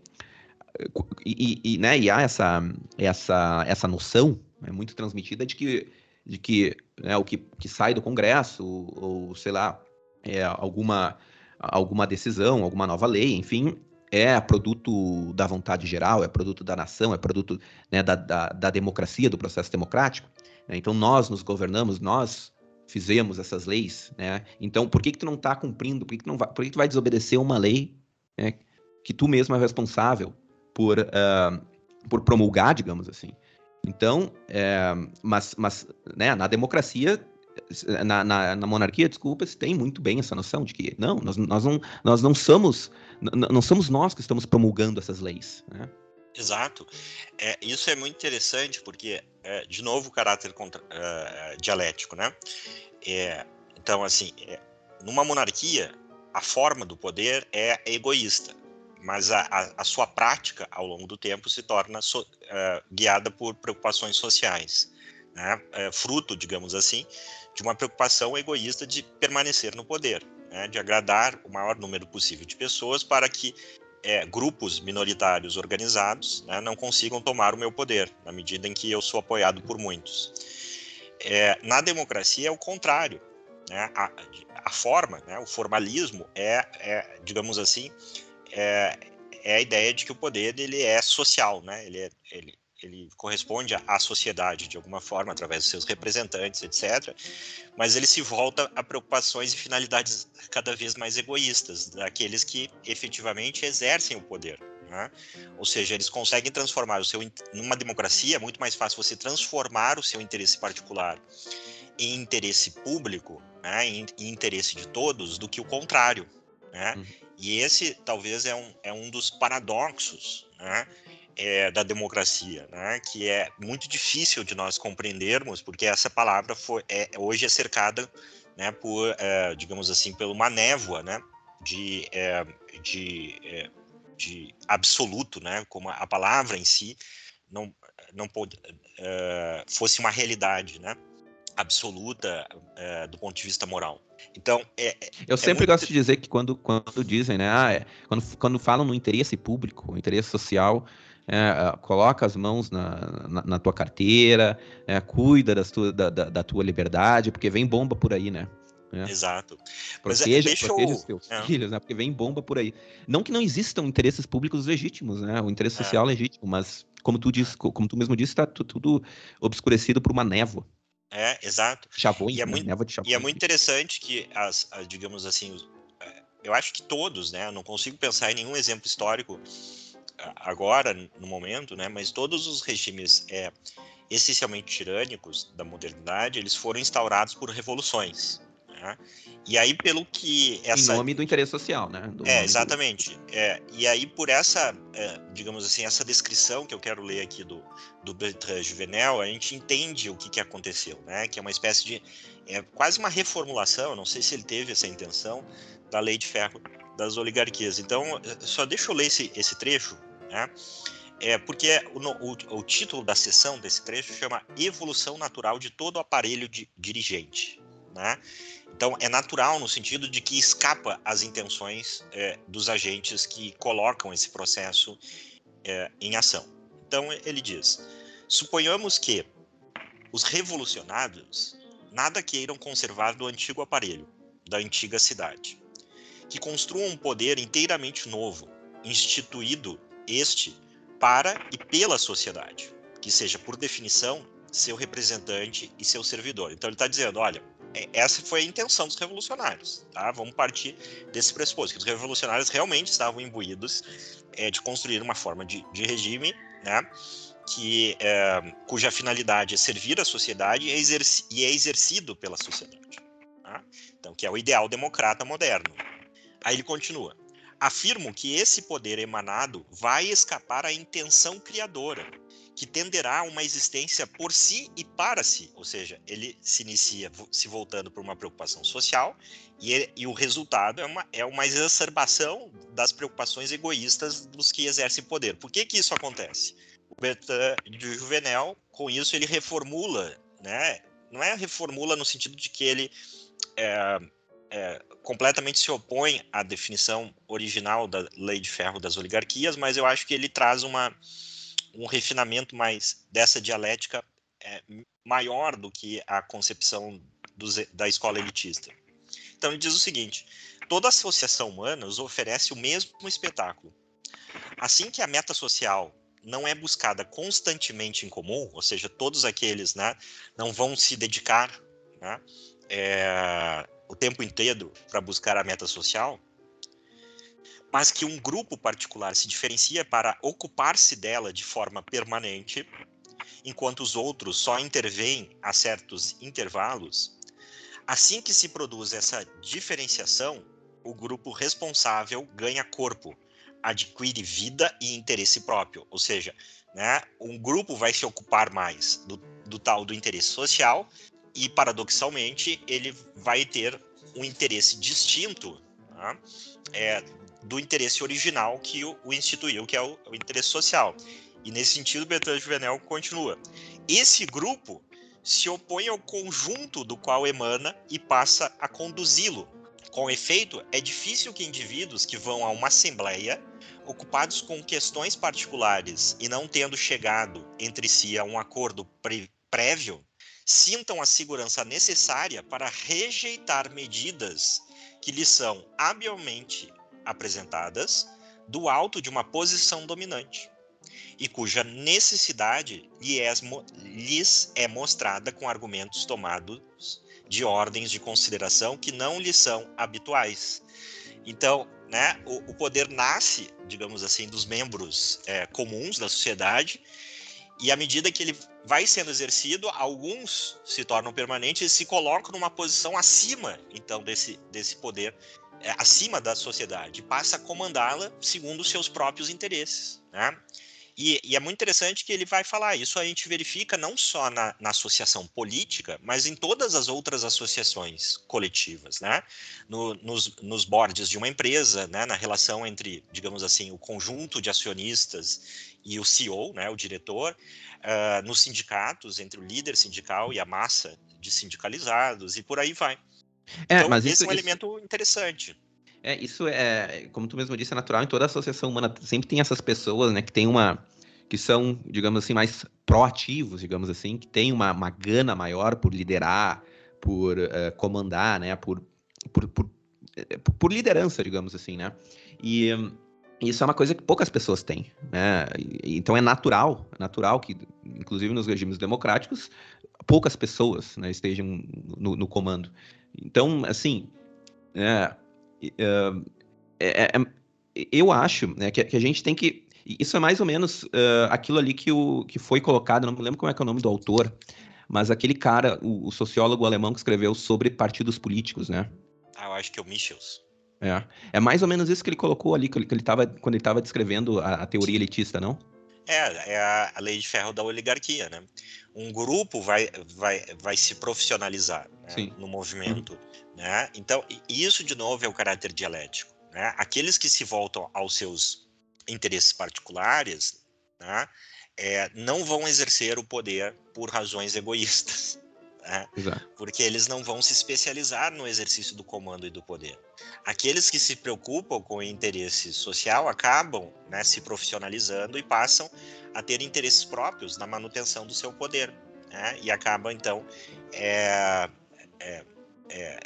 e, e, né, e há essa, essa, essa noção né, muito transmitida de que, de que né, o que, que sai do Congresso, ou, ou sei lá, é, alguma, alguma decisão, alguma nova lei, enfim, é produto da vontade geral, é produto da nação, é produto né, da, da, da, democracia, do processo democrático. Né? Então nós nos governamos, nós fizemos essas leis, né? Então por que que tu não está cumprindo? Por que, que não vai, por que, que tu vai desobedecer uma lei né, que tu mesmo é responsável por, uh, por promulgar, digamos assim? Então, é, mas, mas né, na democracia na, na, na, monarquia, desculpa, se tem muito bem essa noção de que não, nós, nós, não, nós não somos não somos nós que estamos promulgando essas leis, né? Exato. É, isso é muito interessante porque, é, de novo, o caráter contra, uh, dialético, né? É, então, assim, é, numa monarquia, a forma do poder é egoísta, mas a, a, a sua prática, ao longo do tempo, se torna so, uh, guiada por preocupações sociais, né? É, fruto, digamos assim, de uma preocupação egoísta de permanecer no poder, né? de agradar o maior número possível de pessoas para que é, grupos minoritários organizados né, não consigam tomar o meu poder, na medida em que eu sou apoiado por muitos. É, na democracia é o contrário. Né? A, a forma, né, o formalismo é, é digamos assim, é, é, a ideia de que o poder ele é social, né? ele, é, ele, ele corresponde à sociedade de alguma forma, através dos seus representantes, etc. Mas ele se volta a preocupações e finalidades cada vez mais egoístas, daqueles que efetivamente exercem o poder. Né? Ou seja, eles conseguem transformar o seu. Numa democracia, é muito mais fácil você transformar o seu interesse particular em interesse público, né, em, em interesse de todos, do que o contrário. Né? Uhum. E esse talvez é um, é um dos paradoxos né, é, da democracia, né, que é muito difícil de nós compreendermos, porque essa palavra foi, é, hoje é cercada, né, por, é, digamos assim, por uma névoa, né, de, é, de, é, de absoluto, né, como a palavra em si não, não pode, é, fosse uma realidade, né, absoluta do ponto de vista moral. Então, é, eu sempre muito... gosto de dizer que quando, quando dizem, né, ah, é, quando, quando falam no interesse público, interesse social, é, coloca as mãos na, na, na tua carteira, é, cuida das tua, da, da, da, tua liberdade, porque vem bomba por aí, né? É. Exato. Proteja, Mas, proteja eu... os teus é. filhos, né? Porque vem bomba por aí. Não que não existam interesses públicos legítimos, né? O interesse é. social é legítimo, mas como tu diz, como tu mesmo disse, está tudo obscurecido por uma névoa. É, exato. Chavões, e é né? muito, névoa de. E é muito interessante que as, as digamos assim, é, eu acho que todos, né? Eu não consigo pensar em nenhum exemplo histórico agora, no momento, né, mas todos os regimes é, essencialmente tirânicos da modernidade, eles foram instaurados por revoluções. Né? E aí, pelo que essa... Em nome do interesse social, né? Do é, exatamente. Do... É, e aí, por essa, é, digamos assim, essa descrição que eu quero ler aqui do, do Bertrand Juvenel, a gente entende o que, que aconteceu, né? Que é uma espécie de... É quase uma reformulação, não sei se ele teve essa intenção, da lei de ferro das oligarquias. Então, só deixa eu ler esse, esse trecho né? É, porque o, o, o, título da sessão desse trecho chama Evolução Natural de todo aparelho de, dirigente. Né? Então, é natural no sentido de que escapa às intenções é, dos agentes que colocam esse processo é, em ação. Então, ele diz: suponhamos que os revolucionários nada queiram conservar do antigo aparelho, da antiga cidade, que construam um poder inteiramente novo, instituído este para e pela sociedade, que seja, por definição, seu representante e seu servidor. Então ele está dizendo, olha, essa foi a intenção dos revolucionários, tá? Vamos partir desse pressuposto, que os revolucionários realmente estavam imbuídos é, de construir uma forma de, de regime, né? Que, é, cuja finalidade é servir a sociedade e é, exerci e é exercido pela sociedade. Tá? Então, que é o ideal democrata moderno. Aí ele continua afirmam que esse poder emanado vai escapar à intenção criadora, que tenderá a uma existência por si e para si, ou seja, ele se inicia se voltando por uma preocupação social e, ele, e o resultado é uma, é uma exacerbação das preocupações egoístas dos que exercem poder. Por que que isso acontece? O Bertrand de Juvenel, com isso, ele reformula, né? Não é reformula no sentido de que ele é, é, completamente se opõe à definição original da lei de ferro das oligarquias, mas eu acho que ele traz uma, um refinamento mais dessa dialética é, maior do que a concepção do, da escola elitista. Então ele diz o seguinte: toda associação humana nos oferece o mesmo espetáculo. Assim que a meta social não é buscada constantemente em comum, ou seja, todos aqueles né, não vão se dedicar né, é, o tempo inteiro para buscar a meta social, mas que um grupo particular se diferencia para ocupar-se dela de forma permanente, enquanto os outros só intervêm a certos intervalos, assim que se produz essa diferenciação, o grupo responsável ganha corpo, adquire vida e interesse próprio, ou seja, né, um grupo vai se ocupar mais do, do tal do interesse social e, paradoxalmente, ele vai ter um interesse distinto tá, é, do interesse original que o, o instituiu, que é o, o, interesse social. E, nesse sentido, Bertrand Juvenel continua. Esse grupo se opõe ao conjunto do qual emana e passa a conduzi-lo. Com efeito, é difícil que indivíduos que vão a uma assembleia ocupados com questões particulares e não tendo chegado entre si a um acordo prévio, sintam a segurança necessária para rejeitar medidas que lhes são habilmente apresentadas do alto de uma posição dominante e cuja necessidade lhes é mostrada com argumentos tomados de ordens de consideração que não lhes são habituais. Então, né, o, o poder nasce, digamos assim, dos membros é, comuns da sociedade e à medida que ele vai sendo exercido, alguns se tornam permanentes e se colocam numa posição acima, então, desse, desse poder, é, acima da sociedade, passa a comandá-la segundo os seus próprios interesses. Né? E, e, é muito interessante que ele vai falar isso a gente verifica não só na, na, associação política, mas em todas as outras associações coletivas, né? No, nos, nos de uma empresa, né? na relação entre, digamos assim, o conjunto de acionistas e o CEO, né? o diretor, uh, nos sindicatos, entre o líder sindical e a massa de sindicalizados, e por aí vai. É, então, mas esse isso, é um isso... elemento interessante. É, isso é, como tu mesmo disse, é natural em toda a associação humana. Sempre tem essas pessoas, né, que tem uma, que são, digamos assim, mais proativos, digamos assim, que tem uma, uma gana maior por liderar, por uh, comandar, né, por, por, por, eh, por, liderança, digamos assim, né. E um, isso é uma coisa que poucas pessoas têm, né. E, então é natural, natural que, inclusive nos regimes democráticos, poucas pessoas né, estejam no, no comando. Então, assim, é, é, é, eu acho né, que, que, a gente tem que. Isso é mais ou menos uh, aquilo ali que, o, que foi colocado, não me lembro como é que é o nome do autor, mas aquele cara, o, o sociólogo alemão que escreveu sobre partidos políticos, né? Ah, eu acho que é o Michels. É, é mais ou menos isso que ele colocou ali que ele, que ele tava, quando ele estava descrevendo a, a, teoria elitista, não? É, é a, a, lei de ferro da oligarquia, né? Um grupo vai, vai, vai se profissionalizar né, no movimento. Uhum né? Então, isso de novo é o caráter dialético. Né? Aqueles que se voltam aos seus interesses particulares né, é, não vão exercer o poder por razões egoístas. Né? Porque eles não vão se especializar no exercício do comando e do poder. Aqueles que se preocupam com o interesse social acabam né, se profissionalizando e passam a ter interesses próprios na manutenção do seu poder. Né? E acabam, então, é, é, é,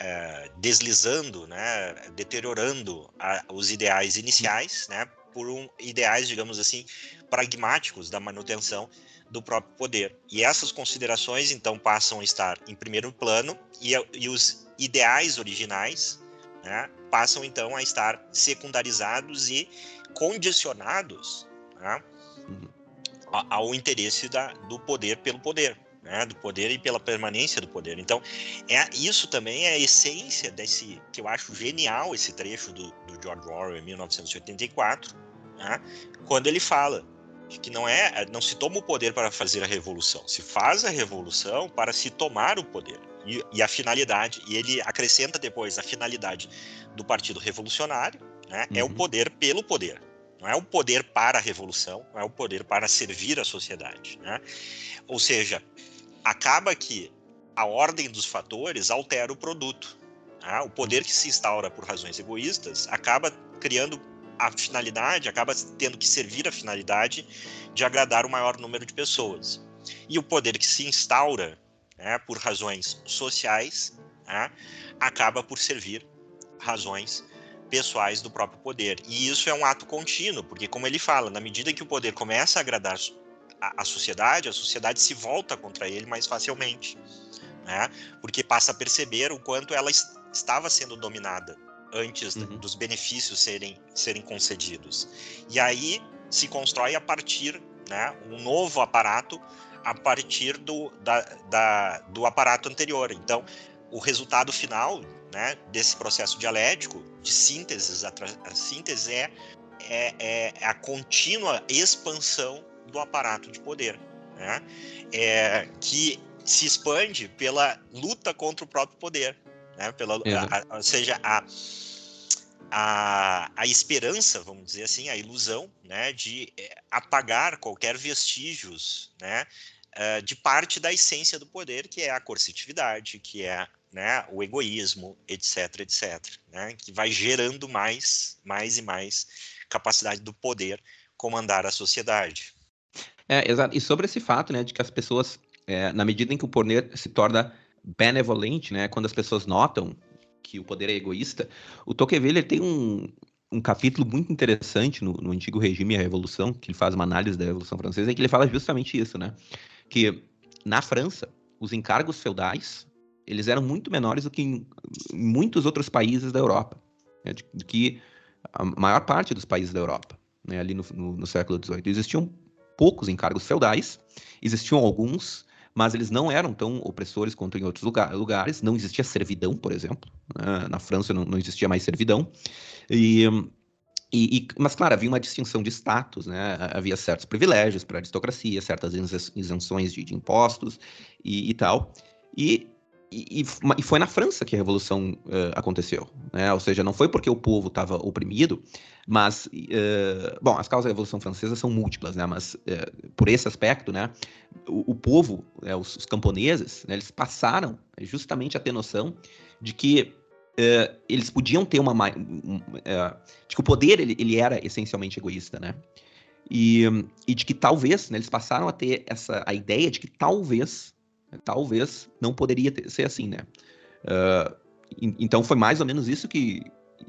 é, deslizando, né, deteriorando a, os ideais iniciais, né, por um, ideais, digamos assim, pragmáticos da manutenção do próprio poder. E essas considerações, então, passam a estar em primeiro plano e, e os ideais originais né, passam, então, a estar secundarizados e condicionados né, ao interesse da, do poder pelo poder né, do poder e pela permanência do poder. Então, é isso também é a essência desse que eu acho genial esse trecho do, do George Orwell em 1984, né, quando ele fala que não é, não se toma o poder para fazer a revolução, se faz a revolução para se tomar o poder. E, e a finalidade, e ele acrescenta depois a finalidade do Partido Revolucionário, né, uhum. é o uhum. poder pelo poder. Não é o poder para a revolução, não é o poder para servir a sociedade. Né? Ou seja, acaba que a ordem dos fatores altera o produto. Tá? O poder que se instaura por razões egoístas acaba criando a finalidade, acaba tendo que servir a finalidade de agradar o maior número de pessoas. E o poder que se instaura né, por razões sociais né, acaba por servir razões pessoais do próprio poder. E isso é um ato contínuo, porque, como ele fala, na medida que o poder começa a agradar a, a sociedade, a sociedade se volta contra ele mais facilmente, né? Porque passa a perceber o quanto ela estava sendo dominada antes uhum. dos benefícios serem, serem concedidos. E aí se constrói a partir, né, um novo aparato a partir do, da, da, do aparato anterior. Então, o resultado final né, desse processo dialético de síntese, a, a síntese é é, é a contínua expansão do aparato de poder, né? é, que se expande pela luta contra o próprio poder, né? pela, a, a, ou seja, a, a, a esperança, vamos dizer assim, a ilusão né? de é, apagar qualquer vestígios né? Uh, de parte da essência do poder, que é a coercitividade, que é né, o egoísmo, etc, etc, né, que vai gerando mais, mais e mais capacidade do poder comandar a sociedade. É, exato. E sobre esse fato, né, de que as pessoas, é, na medida em que o poder se torna benevolente, né, quando as pessoas notam que o poder é egoísta, o Tocqueville tem um, um capítulo muito interessante no, no Antigo Regime e a Revolução, que ele faz uma análise da Revolução Francesa, em que ele fala justamente isso, né, que na França, os encargos feudais eles eram muito menores do que em muitos outros países da Europa, né, do que a maior parte dos países da Europa, né, ali no, no, no século XVIII. Existiam poucos encargos feudais, existiam alguns, mas eles não eram tão opressores quanto em outros lugar, lugares. Não existia servidão, por exemplo. Né? Na França não, não, existia mais servidão. E, e, e, mas, claro, havia uma distinção de status, né? havia certos privilégios para a aristocracia, certas isenções de, de impostos e, e tal. E e, e, foi na França que a Revolução uh, aconteceu, né? Ou seja, não foi porque o povo estava oprimido, mas, uh, bom, as causas da Revolução Francesa são múltiplas, né? Mas uh, por esse aspecto, né? O, o povo, né, os, os, camponeses, né, eles passaram justamente a ter noção de que eles podiam ter uma, um, de que o poder ele, ele era essencialmente egoísta, né? E, e de que talvez, né, eles passaram a ter essa a ideia de que talvez Talvez não poderia ter, ser assim, né? Uh, então foi mais ou menos isso que,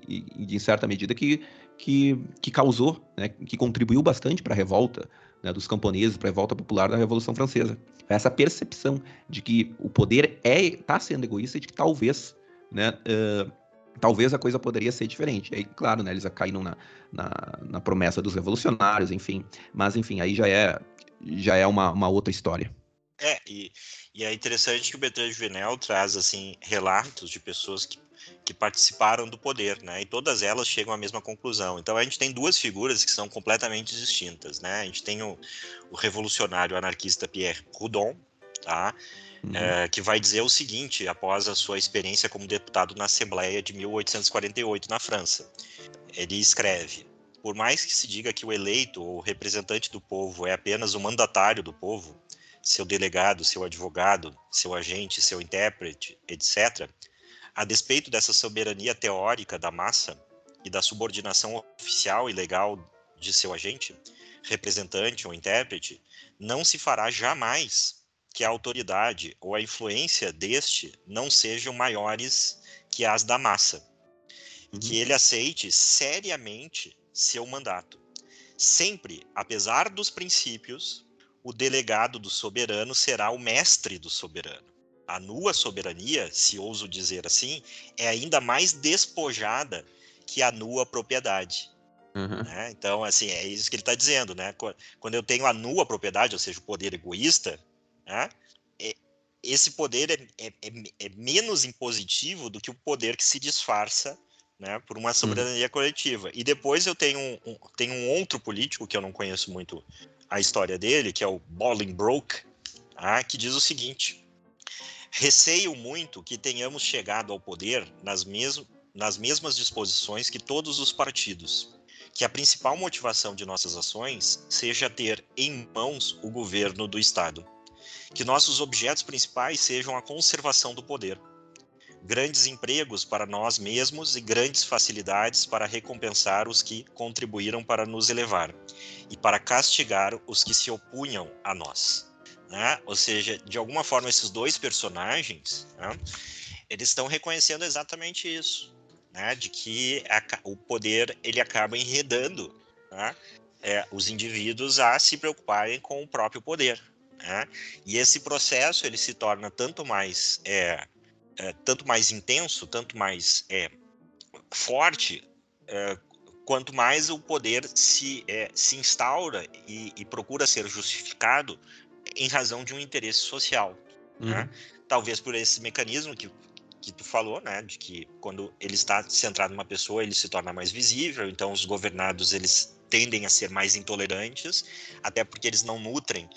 em certa medida, que, que, que causou, né, que contribuiu bastante para a revolta né, dos camponeses, para a revolta popular da Revolução Francesa. Essa percepção de que o poder é está sendo egoísta e de que talvez, né, uh, talvez a coisa poderia ser diferente. Aí, claro, né, eles caíram na, na, na, promessa dos revolucionários, enfim. Mas, enfim, aí já é, já é uma, uma outra história. É, e, e é interessante que o Bertrand Juvenel traz assim relatos de pessoas que, que participaram do poder, né? E todas elas chegam à mesma conclusão. Então a gente tem duas figuras que são completamente distintas, né? A gente tem o, o revolucionário anarquista Pierre Proudhon, tá? Uhum. É, que vai dizer o seguinte após a sua experiência como deputado na Assembleia de 1848 na França. Ele escreve: por mais que se diga que o eleito ou representante do povo é apenas o mandatário do povo, seu delegado, seu advogado, seu agente, seu intérprete, etc., a despeito dessa soberania teórica da massa e da subordinação oficial e legal de seu agente, representante ou intérprete, não se fará jamais que a autoridade ou a influência deste não sejam maiores que as da massa, uhum. que ele aceite seriamente seu mandato, sempre, apesar dos princípios, o delegado do soberano será o mestre do soberano. A nua soberania, se ouso dizer assim, é ainda mais despojada que a nua propriedade. Uhum. Né? Então, assim, é isso que ele está dizendo, né? Quando eu tenho a nua propriedade, ou seja, o poder egoísta, né? É, esse poder é, é, é, é, menos impositivo do que o poder que se disfarça né, por uma soberania uhum. coletiva. E depois eu tenho um, um, tenho um outro político que eu não conheço muito a história dele, que é o Bolingbroke, tá? que diz o seguinte: Receio muito que tenhamos chegado ao poder nas, nas mesmas disposições que todos os partidos, que a principal motivação de nossas ações seja ter em mãos o governo do Estado, que nossos objetos principais sejam a conservação do poder grandes empregos para nós mesmos e grandes facilidades para recompensar os que contribuíram para nos elevar e para castigar os que se opunham a nós. Né? Ou seja, de alguma forma, esses dois personagens, né, eles estão reconhecendo exatamente isso, né, de que a, o poder ele acaba enredando né, é, os indivíduos a se preocuparem com o próprio poder. Né? E esse processo ele se torna tanto mais é, é, tanto mais intenso, tanto mais é, forte, é, quanto mais o poder se, se instaura e, e, procura ser justificado em razão de um interesse social. Né? Uhum. Né? Talvez por esse mecanismo que, que tu falou, né, de que quando ele está centrado numa pessoa, ele se torna mais visível, então os governados eles tendem a ser mais intolerantes, até porque eles não nutrem,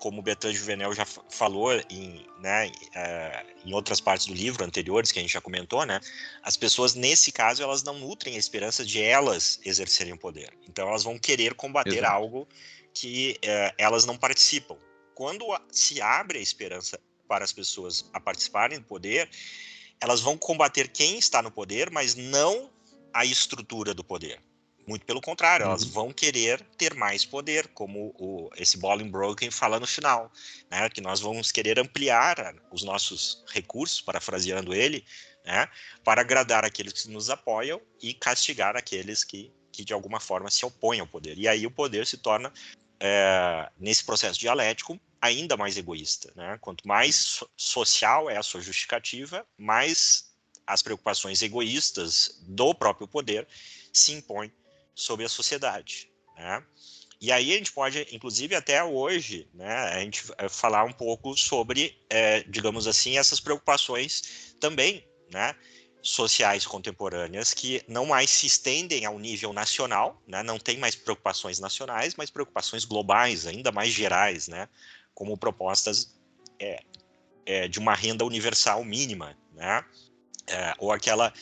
como o Bertrand Juvenel já falou em, né, é, em outras partes do livro anteriores que a gente já comentou, né, as pessoas nesse caso elas não nutrem a esperança de elas exercerem o poder, então elas vão querer combater Exato. algo que é, elas não participam. Quando se abre a esperança para as pessoas a participarem do poder, elas vão combater quem está no poder, mas não a estrutura do poder. Muito pelo contrário, uhum. elas vão querer ter mais poder, como o, esse Bolingbroken fala no final, né? que nós vamos querer ampliar os nossos recursos, parafraseando ele, né? para agradar aqueles que nos apoiam e castigar aqueles que, que de alguma forma se opõem ao poder. E aí o poder se torna, é, nesse processo dialético, ainda mais egoísta. Né? Quanto mais social é a sua justificativa, mais as preocupações egoístas do próprio poder se impõem sobre a sociedade. Né? E aí a gente pode, inclusive até hoje, né, a gente eh, falar um pouco sobre, é, digamos assim, essas preocupações também, né, sociais contemporâneas que não mais se estendem ao nível nacional, né, não tem mais preocupações nacionais, mas preocupações globais, ainda mais gerais, né, como propostas é, é, de uma renda universal mínima, né? Ou aquela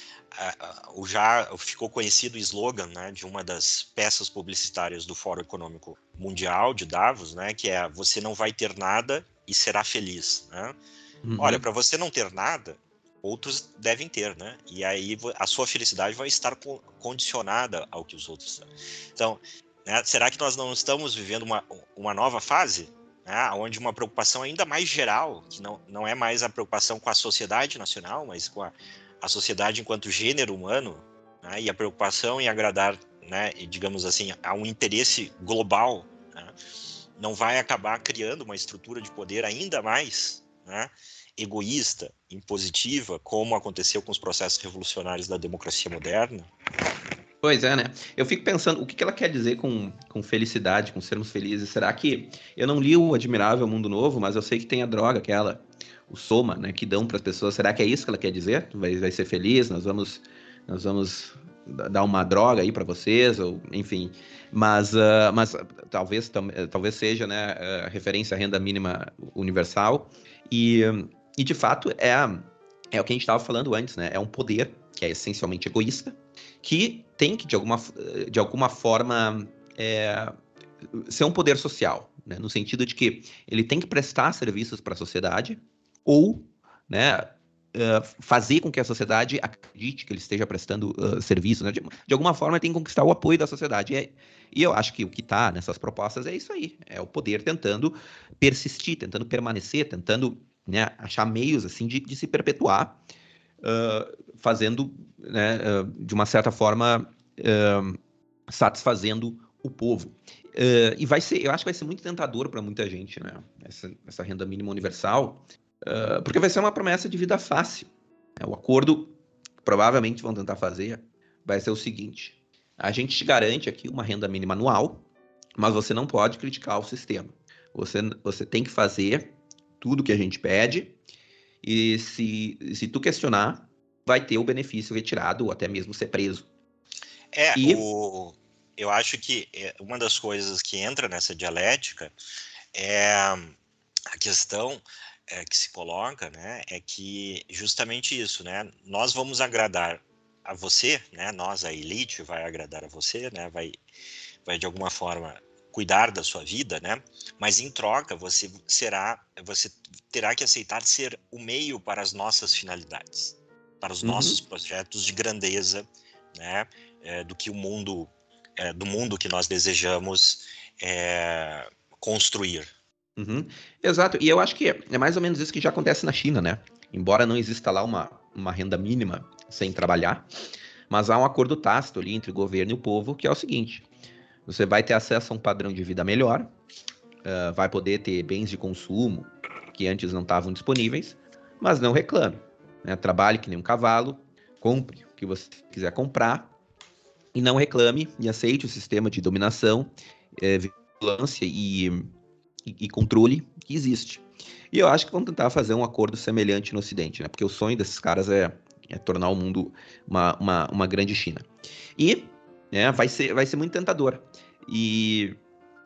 o já ficou conhecido o slogan né, de uma das peças publicitárias do Fórum Econômico Mundial de Davos, né, que é você não vai ter nada e será feliz. Né? Uhum. Olha, para você não ter nada, outros devem ter, né? E aí a sua felicidade vai estar condicionada ao que os outros têm. Então, né, será que nós não estamos vivendo uma, uma nova fase? né, onde uma preocupação ainda mais geral, que não, não é mais a preocupação com a sociedade nacional, mas com a, a sociedade enquanto gênero humano, né, e a preocupação em agradar, né, digamos assim, a um interesse global, né, não vai acabar criando uma estrutura de poder ainda mais né, egoísta, impositiva, como aconteceu com os processos revolucionários da democracia moderna, Pois é, né? Eu fico pensando, o que ela quer dizer com, com felicidade, com sermos felizes? Será que. Eu não li o Admirável Mundo Novo, mas eu sei que tem a droga, aquela, o soma, né? Que dão para as pessoas. Será que é isso que ela quer dizer? Vai, vai ser feliz? Nós vamos, nós vamos dar uma droga aí para vocês, ou enfim. Mas, uh, mas talvez, talvez seja, né? Uh, referência à renda mínima universal. E, e de fato, é, é o que a gente estava falando antes, né? É um poder que é essencialmente egoísta que tem que, de alguma, de alguma forma, é, ser um poder social, né? no sentido de que ele tem que prestar serviços para a sociedade ou né, uh, fazer com que a sociedade acredite que ele esteja prestando uh, serviço. Né? De, de, alguma forma, tem que conquistar o apoio da sociedade. E, é, e eu acho que o que está nessas propostas é isso aí: é o poder tentando persistir, tentando permanecer, tentando né, achar meios assim de, de se perpetuar uh, fazendo, né, uh, de uma certa forma, uh, satisfazendo o povo. e vai ser, eu acho que vai ser muito tentador para muita gente, né? Essa, essa, renda mínima universal, porque vai ser uma promessa de vida fácil. Né? O acordo que provavelmente vão tentar fazer vai ser o seguinte: a gente te garante aqui uma renda mínima anual, mas você não pode criticar o sistema. Você, você tem que fazer tudo que a gente pede e se, se tu questionar, vai ter o benefício retirado ou até mesmo ser preso. É, e... o, eu acho que é, uma das coisas que entra nessa dialética é a questão é, que se coloca, né, é que justamente isso, né, nós vamos agradar a você, né, nós a elite vai agradar a você, né, vai, vai de alguma forma cuidar da sua vida, né? Mas em troca você será, você terá que aceitar ser o meio para as nossas finalidades, para os uhum. nossos projetos de grandeza, né? É, do que o mundo, é, do mundo que nós desejamos é, construir. Uhum. Exato. E eu acho que é mais ou menos isso que já acontece na China, né? Embora não exista lá uma, uma renda mínima sem trabalhar, mas há um acordo tácito ali entre o governo e o povo que é o seguinte: você vai ter acesso a um padrão de vida melhor, uh, vai poder ter bens de consumo que antes não estavam disponíveis, mas não reclame. Né? Trabalhe que nem um cavalo, compre o que você quiser comprar e não reclame e aceite o sistema de dominação, é, vigilância e, e, e controle que existe. E eu acho que vão tentar fazer um acordo semelhante no Ocidente, né? Porque o sonho desses caras é, é tornar o mundo uma, uma, uma grande China. E né, vai, ser, vai ser muito tentador. E,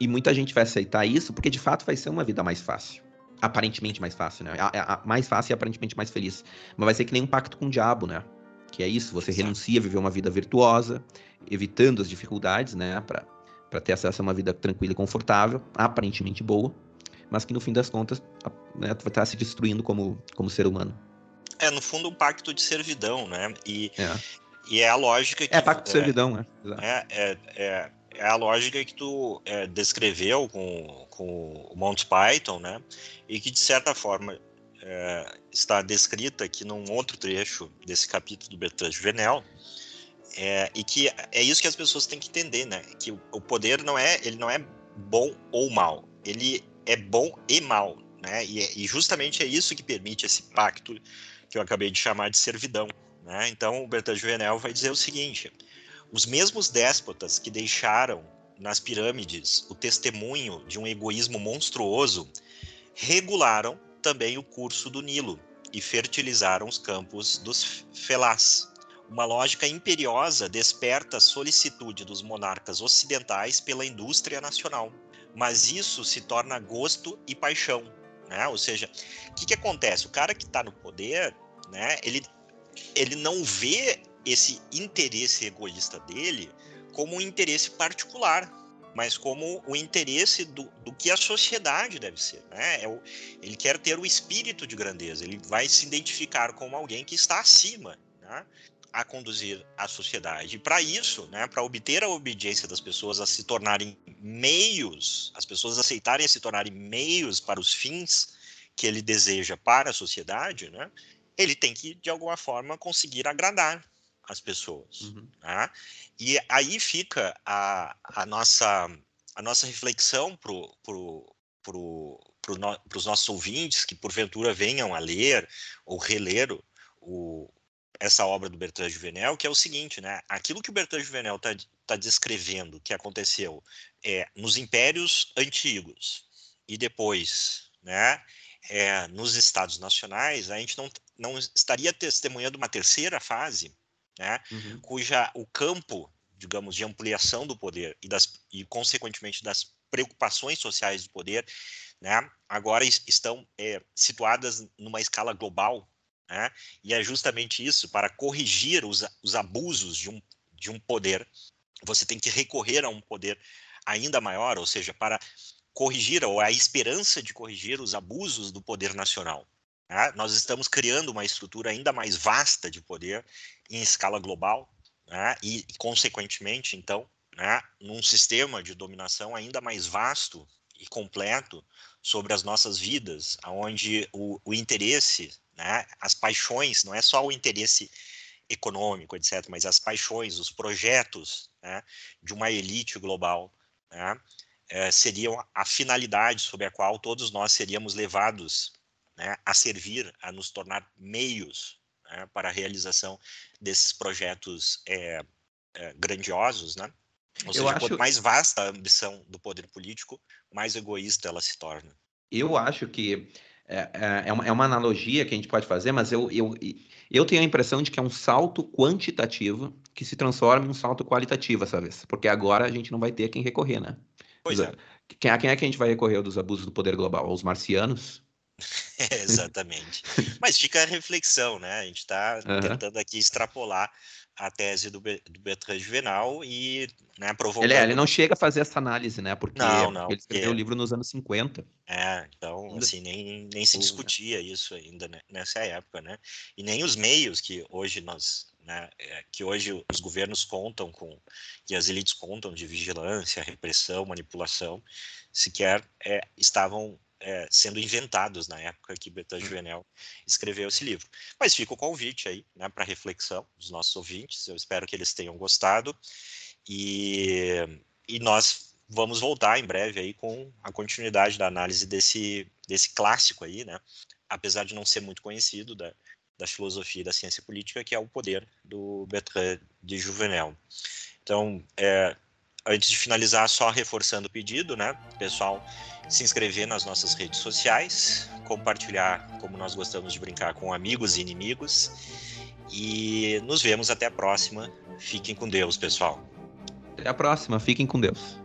e muita gente vai aceitar isso porque de fato vai ser uma vida mais fácil. Aparentemente mais fácil, né? A, a, mais fácil e aparentemente mais feliz. Mas vai ser que nem um pacto com o diabo, né? Que é isso, você renuncia a viver uma vida virtuosa, evitando as dificuldades, né? Para ter acesso a uma vida tranquila e confortável, aparentemente boa, mas que no fim das contas né, vai estar se destruindo como, como ser humano. É, no fundo, um pacto de servidão, né? E é, e é a lógica que. É pacto de servidão, né? É, é, é, é, a lógica que tu é, descreveu com, com o Monty Python, né? E que, de certa forma, é, está descrita aqui num outro trecho desse capítulo do Bertrand Juvenel. É, e que é isso que as pessoas têm que entender, né? Que o poder não é, ele não é bom ou mal, ele é bom e mal, né? E, e justamente é isso que permite esse pacto que eu acabei de chamar de servidão. Né? Então, o Bertrand Juvenel vai dizer o seguinte: os mesmos déspotas que deixaram nas pirâmides o testemunho de um egoísmo monstruoso regularam também o curso do Nilo e fertilizaram os campos dos felás. Uma lógica imperiosa desperta a solicitude dos monarcas ocidentais pela indústria nacional, mas isso se torna gosto e paixão, né? Ou seja, o que, que acontece? O cara que está no poder, né? Ele, ele não vê esse interesse egoísta dele como um interesse particular, mas como o interesse do, do que a sociedade deve ser. Né? É o, ele quer ter o espírito de grandeza, ele vai se identificar como alguém que está acima né? A conduzir a sociedade. E para isso, né, para obter a obediência das pessoas a se tornarem meios, as pessoas aceitarem se tornarem meios para os fins que ele deseja para a sociedade, né, ele tem que, de alguma forma, conseguir agradar as pessoas. Uhum. Né? E aí fica a, a, nossa, a nossa reflexão para pro, pro, pro no, os nossos ouvintes que, porventura, venham a ler ou reler o, essa obra do Bertrand Juvenel, que é o seguinte, né? Aquilo que o Bertrand Juvenel está tá descrevendo que aconteceu é, nos impérios antigos e depois, né? É, nos estados nacionais, a gente não, não estaria testemunhando uma terceira fase né, uhum. cuja o campo, digamos, de ampliação do poder e, das, e consequentemente das preocupações sociais do poder, né, agora estão é, situadas numa escala global, né, e é justamente isso, para corrigir os, os abusos de um, de um poder, você tem que recorrer a um poder ainda maior, ou seja, para corrigir, ou a esperança de corrigir os abusos do poder nacional. Né? Nós estamos criando uma estrutura ainda mais vasta de poder em escala global né? e, consequentemente, então, né, num sistema de dominação ainda mais vasto e completo sobre as nossas vidas, onde o, o interesse, né, as paixões, não é só o interesse econômico, etc., mas as paixões, os projetos né, de uma elite global né, é, seriam a finalidade sobre a qual todos nós seríamos levados né, a servir, a nos tornar meios né, para a realização desses projetos é, é, grandiosos, né? Ou seja, acho... quanto mais vasta a ambição do poder político, mais egoísta ela se torna. Eu acho que é, é, é uma, é uma analogia que a gente pode fazer, mas eu, eu, eu tenho a impressão de que é um salto quantitativo que se transforma em um salto qualitativo essa vez, porque agora a gente não vai ter quem recorrer, né? Pois é. Quem, a quem é que a gente vai recorrer dos abusos do poder global? Aos marcianos? exatamente. Mas fica a reflexão, né? A gente está uhum. tentando aqui extrapolar a tese do, do Bertrand Juvenal e né, provocando... Ele, é, ele não chega a fazer essa análise, né? Porque não, não, ele escreveu o livro nos anos 50. É, então, assim, nem, nem se discutia isso ainda né, nessa época, né? E nem os meios que hoje nós... Né, é, que hoje os governos contam com, que as elites contam de vigilância, repressão, manipulação, sequer é, estavam é, sendo inventados na época que Bertrand hum. Juvenel escreveu esse livro. Mas fica o convite aí né, para reflexão dos nossos ouvintes. Eu espero que eles tenham gostado e, e nós vamos voltar em breve aí com a continuidade da análise desse, desse clássico aí, né? Apesar de não ser muito conhecido da, da filosofia e da ciência política, que é o poder do Bertrand de Juvenel. Então, é, antes de finalizar, só reforçando o pedido, né, pessoal, se inscrever nas nossas redes sociais, compartilhar como nós gostamos de brincar com amigos e inimigos. E nos vemos até a próxima. Fiquem com Deus, pessoal. Até a próxima. Fiquem com Deus.